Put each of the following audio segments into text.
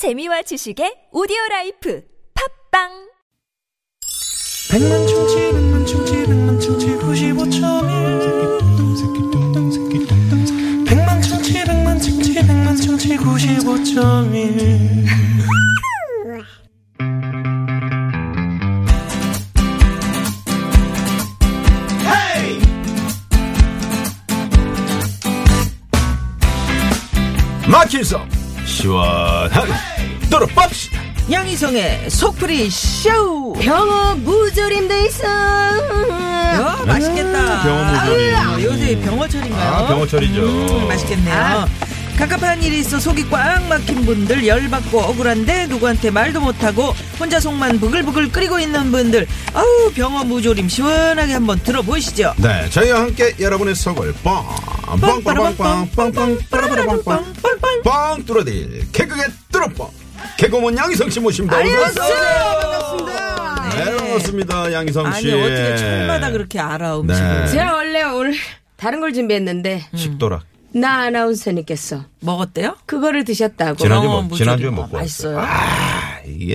재미와 지식의 오디오 라이프 팝빵! 백만 충치 백만 충치 백만 충치 95.1 백만 충치 백만 충치 백만 충치 95.1 마키성 시원하게 떨어봅시다 양희성의 속풀이 쇼. 병어 무조림도 있어. 야, 맛있겠다. 병어 무조림. 아, 요새 병어철인가요? 아, 병어철이죠. 음, 맛있겠네요. 갑갑한 일이 있어 속이 꽉 막힌 분들 열받고 억울한데 누구한테 말도 못하고 혼자 속만 부글부글 끓이고 있는 분들 아우 병어 무조림 시원하게 한번 들어보시죠. 네 저희와 함께 여러분의 속을 빵 뚫어드릴 개그의 뚫어뻥 개그맨 양희성 씨 모십니다. 어서오세요. 네 반갑습니다. 양희성 씨 아니 어떻게 철마다 그렇게 알아 음식을. 네. 제가 원래 오늘 다른 걸 준비했는데 식도락. 나 아나운서님께서 먹었대요? 그거를 드셨다고. 지난주 먹 지난주에. 먹고 아, 맛있어요? 아 이게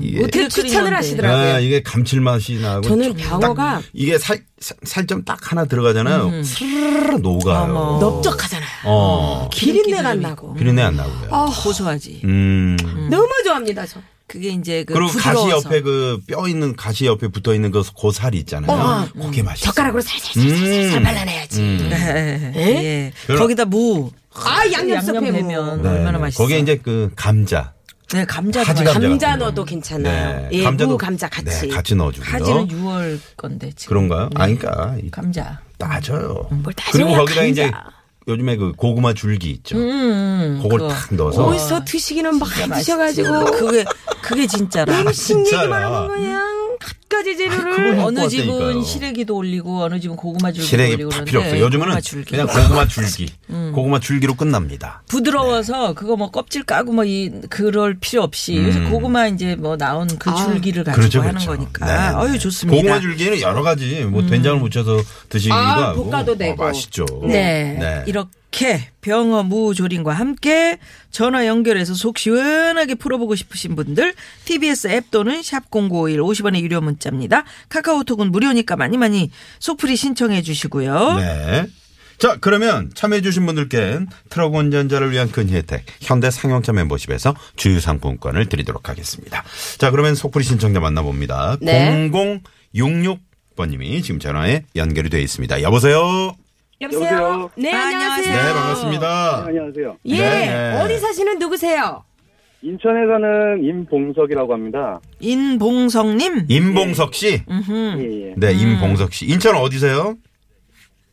이게 어떻게 추천을 끓인 하시더라고요. 아, 이게 감칠맛이 나고 저는 좀 병어가 딱 이게 살살좀딱 하나 들어가잖아요. 스르르 녹아요. 어머. 넓적하잖아요. 어. 기린내가 안 나고. 비린내 안 나고요. 아, 고소하지. 음. 너무 좋아합니다, 저. 그게 이제 그 그리고 가시 부드러워서. 옆에 그 뼈 있는 가시 옆에 붙어 있는 그 고살 있잖아요. 어. 그게 맛있어. 젓가락으로 살살살살 음. 발라내야지. 네. 에? 예. 그럼- 거기다 무. 아, 양념 양념 배면 뭐. 얼마나 맛있어. 거기에 이제 그 감자. 네, 감자. 감자. 감자. 넣어도 괜찮아요. 예, 감자도- 무 감자 같이. 네, 같이 넣어주고요. 하지는 6월 건데 지금. 그런가요? 네. 아니, 그러니까 이- 감자. 따져요. 뭘 따져요, 그리고 거기다 감자. 이제 요즘에 그 고구마 줄기 있죠. 음, 그걸 그거. 탁 넣어서 어디서 드시기는 막 드셔가지고. 그게 그게 진짜라. 음식 진짜야. 얘기만 그냥 갖 가지 재료를. 먹고 어느 집은. 시래기도 올리고 어느 집은 고구마 줄기 시래기 올리고 다 그러는데 필요 없어요. 요즘은 고구마 줄기. 그냥 고구마 줄기. 고구마 줄기로 끝납니다. 부드러워서 그거 뭐 껍질 까고 뭐 이 그럴 필요 없이 요새 고구마 이제 뭐 나온 그 줄기를 가지고 음. 그렇죠, 하는 그렇죠. 거니까. 네, 네. 아유 좋습니다. 음. 고구마 줄기는 여러 가지 뭐 된장을 묻혀서 드시기도 아, 하고 볶아도 어, 되고. 맛있죠. 네. 이렇게 병어 무조림과 함께 전화 연결해서 속 시원하게 풀어보고 싶으신 분들 TBS 앱 또는 샵 0951 50원의 유료 문자입니다. 카카오톡은 무료니까 많이 많이 속풀이 신청해 주시고요. 네. 자, 그러면 참여해주신 분들께 트럭 운전자를 위한 큰 혜택, 현대 상용차 멤버십에서 주유 상품권을 드리도록 하겠습니다. 자, 그러면 속풀이 신청자 만나봅니다. 네. 0066번님이 지금 전화에 연결이 되어 있습니다. 여보세요? 여보세요? 여보세요? 네, 아, 안녕하세요. 네, 반갑습니다. 안녕하세요. 예, 네. 어디 사시는 누구세요? 인천에 사는 임봉석이라고 합니다. 인봉성님. 임봉석 씨? 예, 예. 네, 임봉석 씨. 인천 어디세요?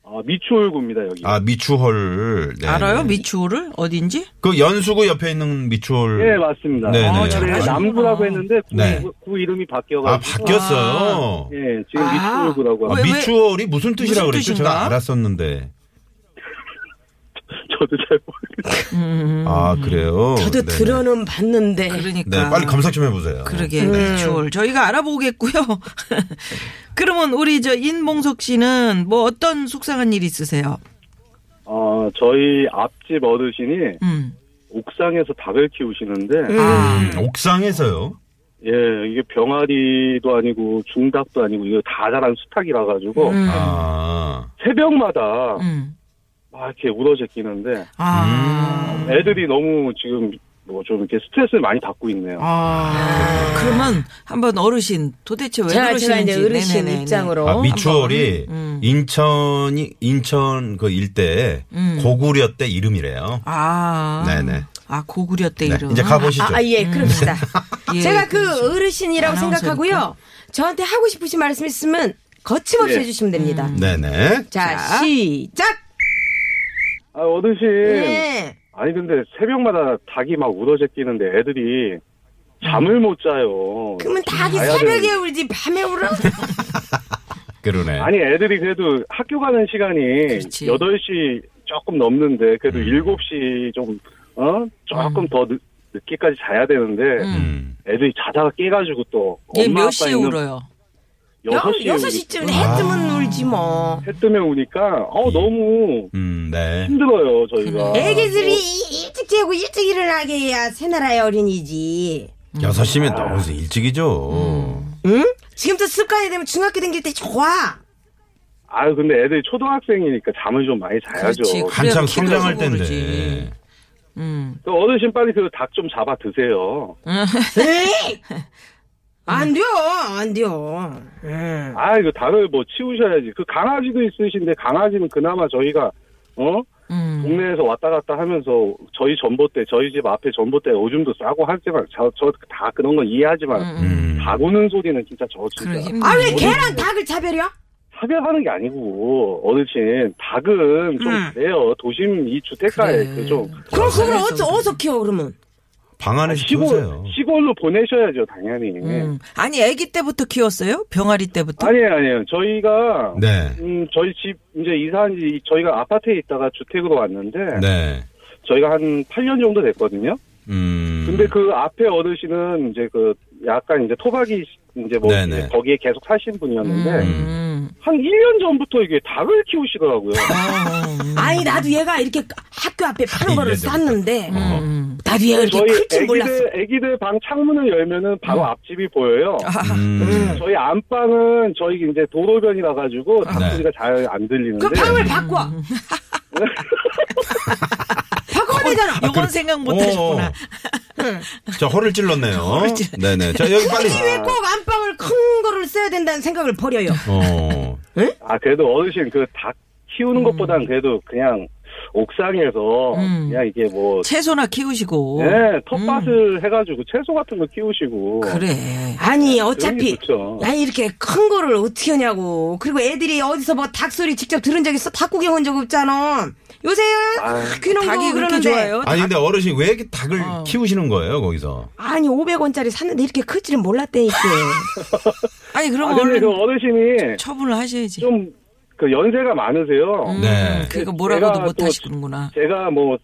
아, 미추홀구입니다, 여기. 아, 미추홀. 네. 알아요? 미추홀을? 어딘지? 그 연수구 옆에 있는 미추홀. 예, 맞습니다. 네, 네. 어, 원래 잘하시구나. 남구라고 했는데 구, 네. 구 이름이 아, 바뀌어가지고. 바뀌었어요. 예, 지금 아. 미추홀구라고 아, 합니다. 왜, 왜? 미추홀이 무슨 뜻이라고 무슨 그랬죠? 뜻인가? 제가 알았었는데. 저도 잘 모르겠어요. 아, 그래요? 저도 네네. 들어는 봤는데. 그러니까. 네, 빨리 검색 좀 해보세요. 그러게 네. 미추홀 저희가 알아보겠고요. 그러면 우리 저 인봉석 씨는 뭐 어떤 속상한 일 있으세요? 어, 저희 앞집 어르신이 음. 옥상에서 닭을 키우시는데, 음, 옥상에서요? 예, 이게 병아리도 아니고 중닭도 아니고 이거 다 자란 수탉이라 가지고, 음. 아, 새벽마다 음. 막 이렇게 울어제끼는데, 아. 애들이 너무 지금 뭐 좀 이렇게 스트레스를 많이 받고 있네요. 아. 그러면 한번 어르신 도대체 왜 제가, 그러시는지 이제 어르신 네네네네. 입장으로. 아, 미추홀이 음. 인천이, 인천 그 일대 음. 고구려 때 이름이래요. 아. 네네. 아 고구려 때 네, 이름. 이제 가보시죠. 아, 아, 예, 그럽시다. 예, 제가 그 그렇죠. 어르신이라고 아나운서니까. 생각하고요. 저한테 하고 싶으신 말씀 있으면 거침없이 예. 해주시면 됩니다. 네네. 자, 자. 시작! 아, 어르신. 예. 아니, 근데 새벽마다 닭이 막 울어제끼는데 애들이 잠을 못 자요. 그러면 닭이 자야 새벽에 되는데. 울지 밤에 울어? 그러네. 아니, 애들이 그래도 학교 가는 시간이 그렇지. 8시 조금 넘는데, 그래도 음. 7시 좀, 어? 조금 더 늦, 늦게까지 자야 되는데, 음. 음. 애들이 자다가 깨가지고 또, 얘 엄마 몇 아빠 시에 있는 울어요? 여섯 시에 여섯 시쯤 우니까, 해 뜨면 울지 뭐. 해 뜨면 오니까 어 너무 음, 네. 힘들어요 저희가. 애기들이 일찍 재고 일찍 일어나게 해야 새나라의 어린이지. 6시면 너무 일찍이죠. 응? 지금부터 습관이 되면 중학교 다닐 때 좋아. 아유 근데 애들이 초등학생이니까 잠을 좀 많이 자야죠. 그렇지. 한참 성장할 때인데. 음. 그 어르신 빨리 그 닭 좀 잡아 드세요. 에이! 안 돼요, 안 돼요. 응. 아 이거 닭을 뭐 치우셔야지. 그 강아지도 있으신데 강아지는 그나마 저희가 어 음. 동네에서 왔다 갔다 하면서 저희 전봇대 저희 집 앞에 전봇대 오줌도 싸고 하지만 저저다 그런 건 이해하지만 음. 닭 우는 소리는 진짜 저 진짜 힘들어. 아, 왜 걔랑 닭을 차별이야? 차별하는 게 아니고 어르신 닭은 좀 음. 그래요 도심 이 주택가에 그래. 그좀 그럼 그걸 어디서, 어디서 키워, 그러면? 방 안에서 시골 키우세요. 시골로 보내셔야죠 당연히. 음. 아니 아기 때부터 키웠어요? 병아리 때부터? 아니에요 아니에요 저희가 네. 음, 저희 집 이제 이사한 지 저희가 아파트에 있다가 주택으로 왔는데 네. 저희가 한 8년 정도 됐거든요. 음. 근데 그 앞에 어르신은 이제 그 약간 이제 토박이 이제 뭐 네네. 이제 거기에 계속 사신 분이었는데 음. 한 1년 전부터 이게 닭을 키우시더라고요. 어, 아니, 나도 얘가 이렇게 학교 앞에 파는 아니, 거를. 샀는데, 음. 얘가 이렇게 저희 클줄 몰랐어. 애기들 애기들 방 창문을 열면은 바로 앞집이 보여요. 음. 저희 안방은 저희 이제 도로변이라 가지고 닭소리가 잘 안 들리는데 그 방을 바꿔. 바꿔야 되잖아. 요건 생각 못 하셨구나. 자, 허를 찔렀네요. 찔렀- 네네. 자, 여기 빨리. 왜꼭 안방을 큰 거를 써야 된다는 생각을 버려요. 어. 아 그래도 어르신 그 닭 키우는 것보단 그래도 그냥 옥상에서 음. 그냥 이게 뭐 채소나 키우시고. 네, 텃밭을 해가지고 채소 같은 거 키우시고 그래. 아니, 그런 어차피. 아니, 이렇게 큰 거를 어떻게 하냐고. 그리고 애들이 어디서 뭐 닭 소리 직접 들은 적 있어? 닭 구경 온 적 없잖아. 요새 아, 귀농도 닭이 그렇게. 좋아요? 아니, 근데 어르신 왜 이렇게 닭을 어. 키우시는 거예요, 거기서? 아니, 500원짜리 샀는데 이렇게 클 줄은 몰랐다니까. 아니 그럼 아, 얼른 그 어르신이 처분을 하셔야지. 좀 그 연세가 많으세요. 음, 네. 그러니까 뭐라고도 못또 하시는구나. 제가 뭐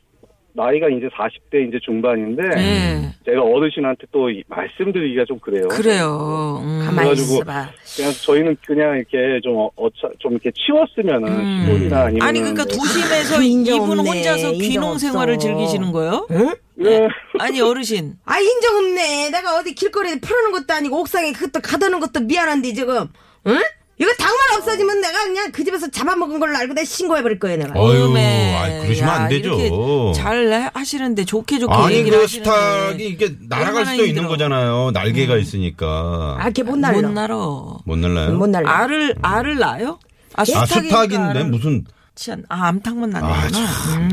나이가 이제 40대 이제 중반인데 네. 제가 어르신한테 또 이- 말씀드리기가 좀 그래요. 그래요. 음. 가만히 그래가지고 있어봐. 그냥 저희는 그냥 이렇게 좀 어, 어차 좀 이렇게 치웠으면은 음. 시골이나 아니면 아니 그러니까 도심에서 그 인정 이분. 혼자서 귀농. 생활을 즐기시는 거예요? 응? 네. 아니 어르신. 아, 인정 없네. 내가 어디 길거리에 풀어놓은 것도 아니고 옥상에 그것도 가둬놓은 것도 미안한데 지금. 응? 이거 닭만 없어지면 내가 그냥 그 집에서 잡아먹은 걸로 알고 내가 신고해버릴 거예요, 내가. 어휴. 아이, 그러시면 안 야, 되죠. 이렇게 잘 하- 하시는데 좋게 좋게 아니, 얘기를 그 하시는데 스탁이 이게 날아갈 수도 있는 힘들어. 음. 거잖아요. 날개가 있으니까. 아, 걔 못 날려. 못 날어. 못 날라요? 못 날려. 알을 알을 낳아요? 아, 아, 수탉이니까 스탁인데 무슨. 않- 아 암탉만 아, 낳는구나. 음.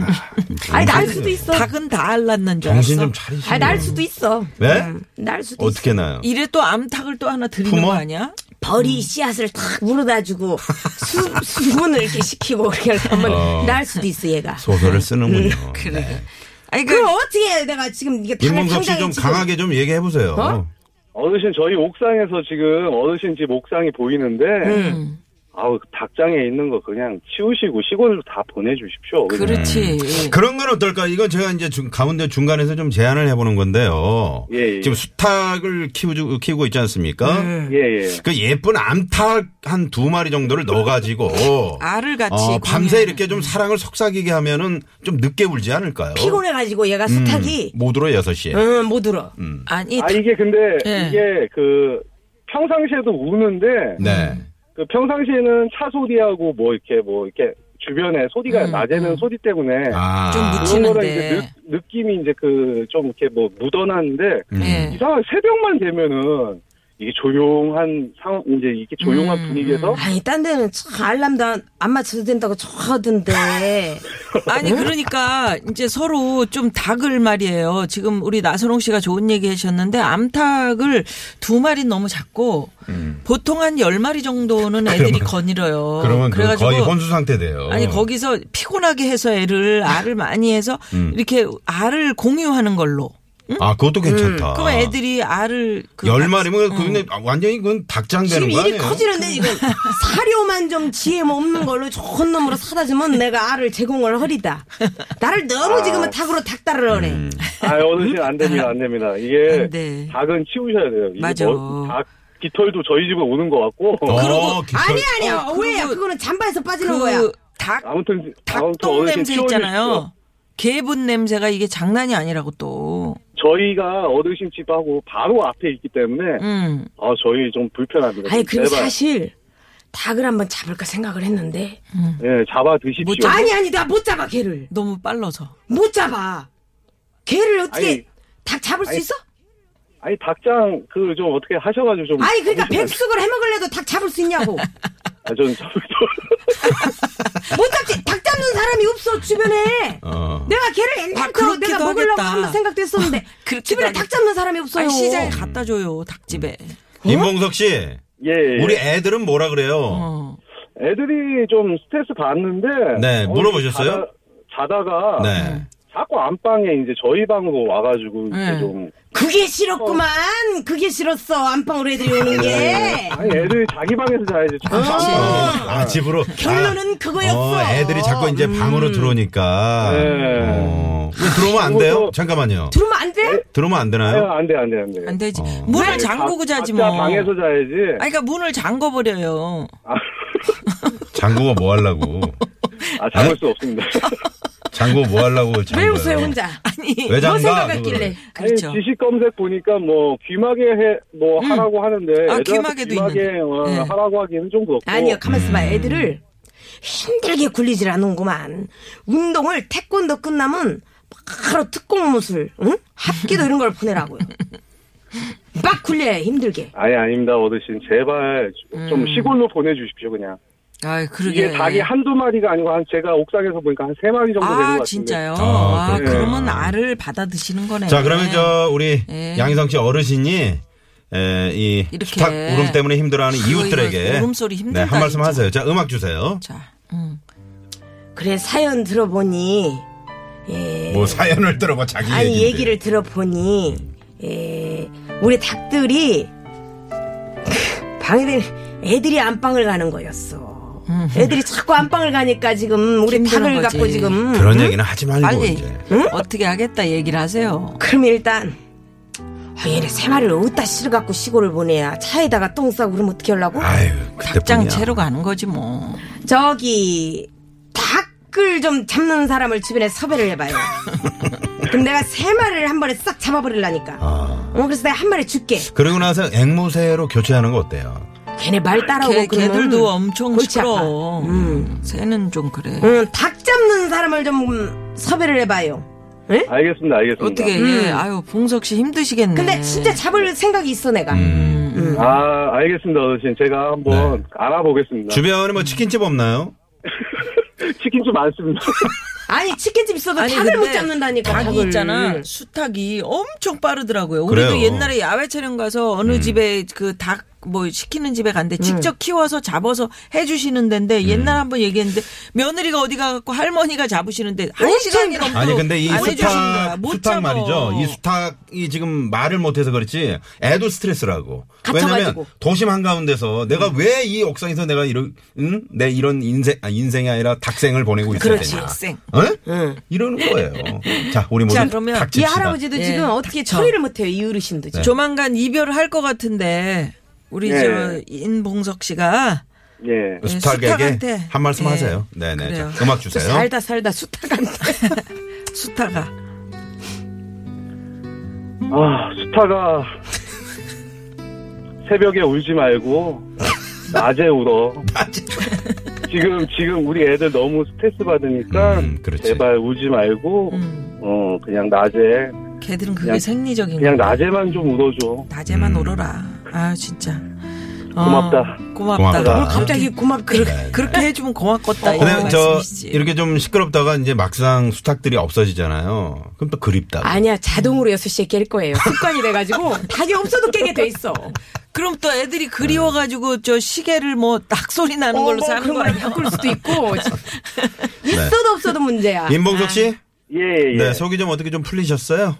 참. 아니, 날 수도 있어. 닭은 다알 낳는 줄 정신 알았어. 좀 차리시고. 아, 날 수도 있어. 네? 음, 날 수도 어떻게 있어. 나요? 이래 또 암탉을 또 하나 드리는 품어? 거 아니야? 벌이 씨앗을 탁 물어다 주고 수, 수분을 이렇게 시키고 그렇게 하면 어. 날 수도 있어, 얘가. 소설을 쓰는군요. 그래. 네. 아니 그 그럼 어떻게 해? 내가 지금 이게 닭을 김문석 씨 당장에 좀 지금 강하게 좀 얘기해 보세요. 어? 어르신 저희 옥상에서 지금 어르신 집 옥상이 보이는데 음. 아우 닭장에 있는 거 그냥 치우시고 시골로 다 보내주십시오. 그렇지. 그런 건 어떨까? 이건 제가 이제 중, 가운데 중간에서 좀 제안을 해보는 건데요. 예, 예. 지금 수탉을 키우고, 키우고 있지 않습니까? 음. 예, 예. 그 예쁜 암탉 한 두 마리 정도를 넣어가지고. 알을 같이 어, 밤새. 이렇게 좀 사랑을 속삭이게 하면은 좀 늦게 울지 않을까요? 피곤해가지고 얘가 수탉이 못 울어, 6시에. 응, 못 울어. 아니 아 이게 근데 예. 이게 그 평상시에도 우는데 네. 그 평상시에는 차 소리하고 뭐 이렇게 뭐 이렇게 주변에 소리가 음, 낮에는 음. 소리 때문에 아. 좀 그런 묻히는데. 거랑 이제 느, 느낌이 이제 그 좀 이렇게 뭐 묻어나는데 음. 예. 이상한 새벽만 되면은 이게 조용한 상황 이제 이게 조용한 음, 분위기에서 아니, 딴 데는 참 알람도 안- 안 맞춰도 된다고 좋아하던데. 아니 그러니까 이제 서로 좀 닭을 말이에요. 지금 우리 나선홍 씨가 좋은 얘기 하셨는데 암탉을 두 마리 너무 작고 보통 한 열 마리 정도는 애들이 거닐어요. 그러면 그 그래가지고 거의 혼수 상태 돼요. 아니 거기서 피곤하게 해서 애를 알을 많이 해서 이렇게 알을 공유하는 걸로. 아, 그것도 괜찮다. 그럼 애들이 알을 그 열 마리면 응. 그건 완전히 그건 닭장 되는 지금 거 일이 아니에요? 커지는데 지금 사료만 좀 지엠 없는 걸로 좋은 놈으로 사다 주면 내가 알을 제공을 하리다. 나를 너무 지금은 닭으로 닭다를 하래. 음. 아 어르신 안 됩니다 안 됩니다 이게 안 돼. 닭은 치우셔야 돼요. 이게 맞아. 뭐 닭 깃털도 저희 집에 오는 것 같고. 어. 아니 아니야 어, 오해야 그리고 그거는 잠바에서 빠지는 거야. 그 닭, 아무튼 아무튼 닭똥 어르신 냄새 치워주십시오. 있잖아요. 개분 냄새가 이게 장난이 아니라고 또. 저희가 어르신 집하고 바로 앞에 있기 때문에 음. 아 저희 좀 불편합니다. 아니 그리고 제발, 사실 닭을 한번 잡을까 생각을 했는데 예, 잡아 드십시오. 못 잡아? 아니 아니 나 못 잡아 개를 너무 빨라서. 못 잡아 개를 어떻게 아니, 닭 잡을 수 아니, 있어? 아니 닭장 그 좀 어떻게 하셔가지고 좀. 아니 그러니까 백숙을 해먹으려도 닭 잡을 수 있냐고 아, 저는 저, 저, 못 잡지 닭 잡는 사람이 없어 주변에 어. 내가 개를 옛날부터 아, 그렇기도 내가 먹으려고 하겠다. 한번 생각도 했었는데 그렇기도 주변에. 닭 잡는 사람이 없어요 아니, 시장에 갖다 줘요, 닭집에. 임봉석 씨, 예, 예. 우리 애들은 뭐라 그래요? 어. 애들이 좀 스트레스 받는데. 네, 어, 물어보셨어요? 자다, 가 네. 자꾸 안방에 이제 저희 방으로 와가지고 이제 네. 좀. 그게 싫었구만 그게 싫었어 안방으로 애들이 오는 게 아니 애들이 자기 방에서 자야지. 자꾸 그렇지. 안방에. 어, 아, 집으로. 결론은 아, 그거였어 어, 애들이 자꾸 이제 방으로 들어오니까. 네. 어. 왜 들어오면 안 돼요? 잠깐만요. 들으면 안 돼? 들어오면 안 되나요? 안 돼, 안 돼, 안 돼. 안 되지. 어. 문을 네, 잠그고 각- 자지 각자 뭐. 방에서 자야지. 아니, 그러니까 문을 잠궈 버려요. 장구가 뭐 하려고. 아, 잡을 수 없습니다. 장구 뭐 하려고. 왜 장구예요? 웃어요 혼자 아니, 왜뭐 장가? 생각했길래 아니, 그렇죠. 지식 검색 보니까 뭐 귀마개 해, 뭐 하라고 하는데. 아, 귀마개도 귀마개 있는데. 어, 네. 하라고 하기는 좀 그렇고. 아니요, 가만 있어봐. 애들을 힘들게 굴리질 않는구만. 운동을 태권도 끝나면 바로 특공 무술, 응? 합기도 이런 걸 보내라고요. 막 굴려야 힘들게. 아니, 아닙니다, 어르신. 제발 좀 시골로 보내주십시오, 그냥. 아, 그러게. 이게 닭이 한두 마리가 아니고 한 제가 옥상에서 보니까 한 세 마리 정도 되는 것 아, 같은데. 진짜요? 아, 아. 그러면 알을 받아 드시는 거네. 자, 그러면 저, 우리 네. 양희성 씨 어르신이 에, 이 이렇게. 수탉 울음 때문에 힘들어하는 이웃들에게 울음소리 네, 힘들다, 한 말씀 진짜. 하세요. 자, 음악 주세요. 자, 음. 그래, 사연 들어보니, 예. 뭐 사연을 들어봐 자기 아니, 얘기인데. 얘기를 들어보니, 예, 우리 닭들이, 방에들, 애들이 안방을 가는 거였어. 애들이 자꾸 안방을 가니까 지금 우리 힘드는 닭을 거지. 갖고 지금. 그런 얘기는 하지 말고 빨리 이제. 어떻게 하겠다 얘기를 하세요. 그럼 일단 아, 얘네 세 마리를 어디다 실어갖고 시골을 보내야 차에다가 똥 싸고 그러면 어떻게 하려고? 아유, 닭장 그때뿐이야. 채로 가는 거지 뭐. 저기 닭을 좀 잡는 사람을 주변에 섭외를 해봐요. 그럼 내가 세 마리를 한 번에 싹 잡아버리려니까. 아. 어, 그래서 내가 한 마리 줄게. 그러고 나서 앵무새로 교체하는 거 어때요? 걔네 말 따라오고 개, 그러면 개들도 엄청. 시끄러. 음. 새는 좀 그래. 응, 닭 잡는 사람을 좀 섭외를 해봐요. 응? 알겠습니다, 알겠습니다. 어떻게 예. 아유 봉석 씨 힘드시겠네. 근데 진짜 잡을 생각이 있어 내가. 음. 아, 알겠습니다, 어르신. 제가 한번 알아보겠습니다. 주변에 뭐 치킨집 없나요? 치킨 좀 많습니다. 아니 치킨집 있어도 아니, 닭을 못 잡는다니까. 닭이 닭을. 있잖아. 수탉이 엄청 빠르더라고요. 우리도 그래요. 옛날에 야외 촬영 가서 어느 집에 그 닭 뭐 시키는 집에 갔는데 직접 키워서 잡아서 해주시는 데인데 옛날 한번 얘기했는데 며느리가 어디 가갖고 할머니가 잡으시는데 한 시간이 넘도록 아니 근데 이. 수탉 못 수탉. 말이죠. 이 수탉이 지금 말을 못해서 그렇지 애도 스트레스라고. 왜냐면 갇혀가지고. 도심 한 가운데서 내가 왜이 옥상에서 내가 이런 응? 내 이런 인생 아, 인생이 아니라 닭생을 보내고 있어야 그렇지. 되냐? 닭생. 어? 이러는 거예요. 자 우리 모두 자, 그러면 이. 할아버지도 예. 지금 어떻게 처리를 못해요 이 어르신도 지금. 조만간 이별을 할 것 같은데 우리 네. 저 인봉석 씨가 예. 그 수탉에게 수탉한테. 한 말씀 예. 하세요. 네네. 그래요. 자, 음악 주세요. 살다 살다 수탉한테. 수탉아. 아, 수타가 새벽에 울지 말고 낮에 울어. 지금 지금 우리 애들 너무 스트레스 받으니까 음, 그렇지. 제발 울지 말고 음. 어 그냥 낮에 걔들은 그게 그냥- 생리적인 그냥 거야. 낮에만 좀 울어줘. 낮에만 음. 울어라. 아 진짜. 어, 고맙다. 고맙다. 고맙다. 뭘 갑자기 고맙게. 그렇게, 그렇게 해주면 고맙겠다. 이런 근데 저. 이렇게 좀 시끄럽다가 이제 막상 수탉들이 없어지잖아요. 그럼 또 그립다. 아니야 자동으로 6시에 깰 거예요. 습관이 돼가지고 닭이 없어도 깨게 돼 있어. 그럼 또 애들이 그리워가지고 저 시계를 뭐딱 소리 나는 걸로 어, 뭐 사는 그런 거걸 아니야? 바꿀 수도 있고. 있어도 없어도 문제야. 임봉석 씨, 예, 예. 네 속이 좀 어떻게 좀 풀리셨어요?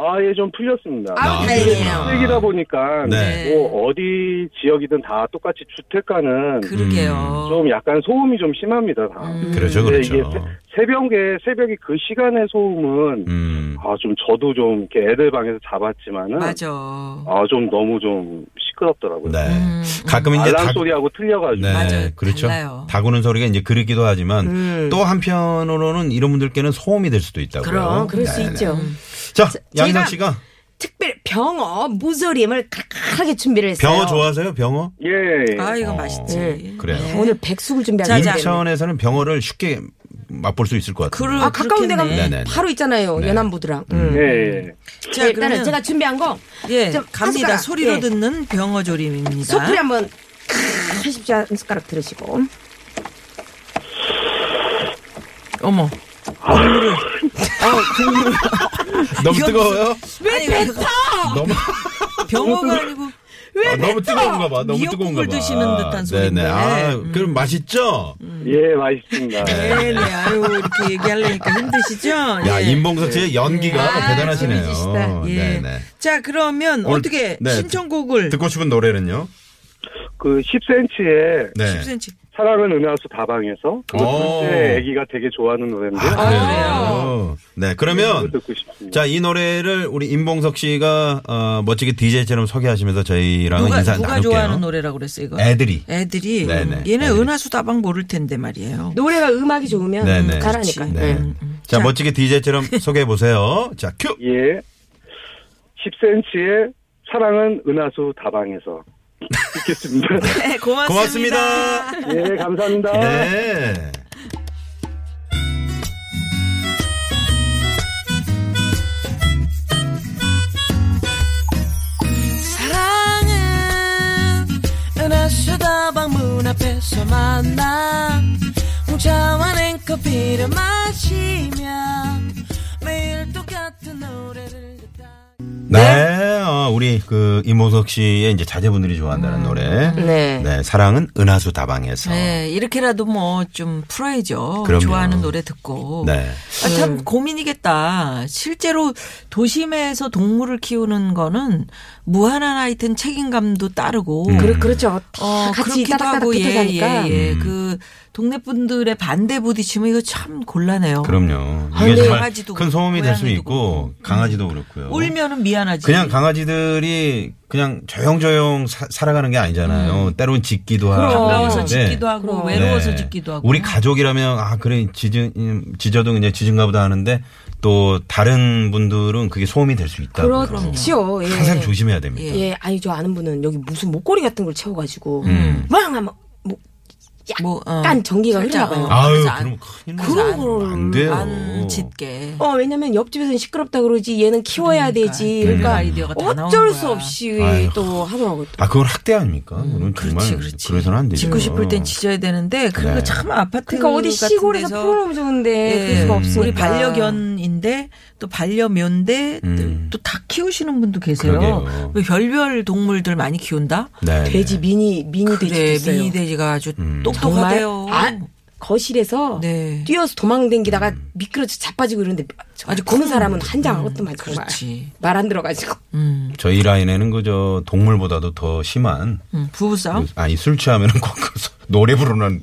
아, 예, 좀 풀렸습니다. 아, 다행이에요. 쓰기다 보니까 네. 뭐 어디 지역이든 다 똑같이 주택가는 그러게요. 좀 약간 소음이 좀 심합니다. 다. 그렇죠, 근데 그렇죠. 이게 새- 새벽에 새벽에 그 시간의 소음은 음. 아 좀 저도 좀 이렇게 애들 방에서 잡았지만은 맞아. 아 좀 너무 좀 시끄럽더라고요. 네. 음, 가끔 이제 알람 닭- 소리하고 틀려가지고. 네, 맞아요. 그렇죠. 달라요. 다구는 소리가 이제 그립기도 하지만 음. 또 한편으로는 이런 분들께는 소음이 될 수도 있다고요. 그럼 그럴 수 네 네. 있죠. 자, 저희가- 씨가 특별 병어 무소림을 칼칼하게 준비를 했어요. 병어 좋아하세요? 병어? 예. 아, 이거 어, 맛있지. 네. 그래요. 오늘 백숙을. 있는데. 인천에서는 병어를 쉽게 맛볼 수 있을 것 같아요. 아 가까운 데가. 네네네. 바로 있잖아요. 네. 연안부두랑. 음. 예, 예. 자, 자, 일단은 그러면 제가 준비한 거 예, 좀 갑니다. 한 숟가락. 소리로 예. 듣는 병어조림입니다. 소풀이 한번 하십시오. 한 숟가락 들으시고. 어머. 국물을. 어. 너무 뜨거워요? 왜 뱉어? 너무 병어가 아니고 아, 너무 뜨거운가 봐. 너무 뜨거운가 봐. 드시는 듯한 소리인데. 네네. 아, 음. 그럼 맛있죠? 예, 맛있습니다. 네네. 아유, 이렇게 얘기하려니까 힘드시죠? 야, 예. 임봉석 씨의 연기가 아, 대단하시네요. 재밌으시다. 예. 네네. 자, 그러면 오늘- 어떻게 네. 신청곡을 듣고 싶은 노래는요? 그 10cm의 네. 10cm. 사랑은 은하수 다방에서 그 오. 둘째 아기가 되게 좋아하는 노래인데요. 아, 그래요? 네, 그러면 그거 듣고 싶습니다. 자, 이 노래를 우리 임봉석 씨가 어, 멋지게 DJ처럼 소개하시면서 저희랑은 누가, 인사 누가 나눌게요. 좋아하는 노래라고 그랬어, 이거? 애들이. 애들이. 네네. 얘네 애들이. 은하수 다방 모를 텐데 말이에요. 노래가 음악이 좋으면 네네. 잘하니까요. 네. 음. 자, 자. 멋지게 DJ처럼 소개해 보세요. 자, 큐. 예. 10cm의 사랑은 은하수 다방에서 듣겠습니다. 네, 고맙습니다. 고맙습니다. 예, 감사합니다. 네. 사랑은 은하수다방 문 앞에서 만나 홍차와 냉커피를 마시며 매일 똑같은 노래를 네, 어, 우리 그 임봉석 씨의 이제 자제분들이 좋아한다는 노래. 네. 네, 사랑은 은하수 다방에서. 네, 이렇게라도 뭐 좀 풀어야죠. 그럼요. 좋아하는 노래 듣고. 네. 아, 참 고민이겠다. 실제로 도심에서 동물을 키우는 거는 무한한 하여튼 책임감도 따르고. 음. 그렇, 그렇죠. 어, 다 같이 그렇기도 따닥따닥 하고, 예. 예, 예. 음. 그, 동네 분들의 반대 부딪히면 이거 참 곤란해요. 그럼요. 아, 이게 네. 정말 강아지도 큰 소음이 될 수 있고 그렇고. 강아지도 그렇고요. 울면은 미안 하지. 그냥 강아지들이 그냥 조용조용 사, 살아가는 게 아니잖아요. 때로는 짖기도 하고. 반가워서 짖기도 하고. 외로워서 네. 짖기도 하고. 우리 가족이라면 아 그래 짖은 음, 짖어도 그냥 짖은가 보다 하는데 또 다른 분들은 그게 소음이 될 수 있다고. 그렇죠. 예. 항상 조심해야 됩니다. 예, 아니 저 아는 분은 여기 무슨 목걸이 같은 걸 채워 가지고 음. 막 하면 뭐 뭐, 어. 약간 전기가 살짝, 흘러가요. 어. 아유 그럼 큰일 나죠. 그래서 그런 안 돼요. 안 짖게. 어 왜냐면 옆집에서는 시끄럽다 그러지 얘는 키워야 그러니까. 되지. 그런 그러니까 아이디어가 다 나오는 어쩔 거야. 수 없이 아유. 또 하더라고요. 또. 아 그건 학대 아닙니까? 그건 정말 그렇지, 그렇지. 그래서는 안 되죠. 짖고 싶을 땐 짖어야 되는데 그거 네. 참 아파트 그러니까 어디 같은 시골에서 풀어놓으면 좋은데 예, 그럴 수가 없으니까. 우리 반려견인데 또 반려묘인데 음. 또다 키우시는 분도 계세요. 그러게요. 왜 별별 동물들 많이 키운다? 네. 돼지 미니 미니 돼지 그래 있어요. 미니 돼지가 아주 음. 똑똑하대요. 정말? 아, 거실에서 네. 뛰어서 도망댕기다가 미끄러져 자빠지고 이러는데 아주 보는 큰- 사람은 한장하고만 정말 그렇지. 말안 들어가지고 음, 저희 라인에는 그저 동물보다도 더 심한 음, 부부싸움? 아니 술 취하면은 꼭그 노래 부르는 음.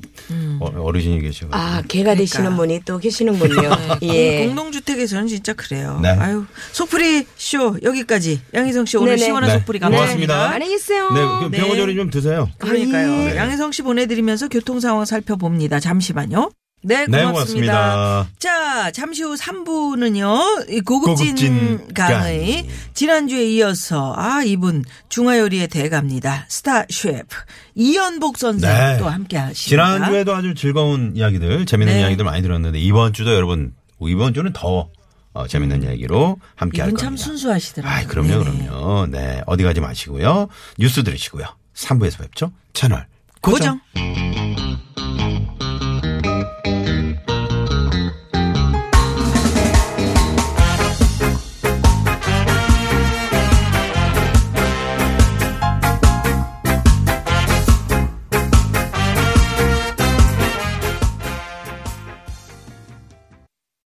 어- 어르신이 계셔. 아 개가 되시는 분이 또 계시는군요. 네, 예. 공동주택에서는 진짜 그래요. 네. 아유, 속풀이 쇼 여기까지. 양희성 씨 오늘 네네. 시원한 네, 속풀이 감사합니다. 고맙습니다. 안녕히 계세요. 네, 그 네. 병어조림 좀 드세요. 그러니까요. 네. 양혜성 씨 보내드리면서 교통 상황 살펴봅니다. 잠시만요. 네, 네, 고맙습니다. 고맙습니다. 자, 잠시 후 3부는요, 고급진, 고급진 강의. 강의. 지난주에 이어서, 아, 이분, 중화요리의 대가입니다. 스타 셰프. 이연복 선생 네. 또 함께 하십니다. 지난주에도 아주 즐거운 이야기들, 재밌는 네. 이야기들 많이 들었는데 이번 주도 여러분 이번 주는 더 어, 재밌는 이야기로 함께 할 겁니다. 참 순수하시더라고요. 아, 그럼요, 네네. 그럼요. 네, 어디 가지 마시고요. 뉴스 들으시고요. 3부에서 뵙죠. 채널 고정. 고정.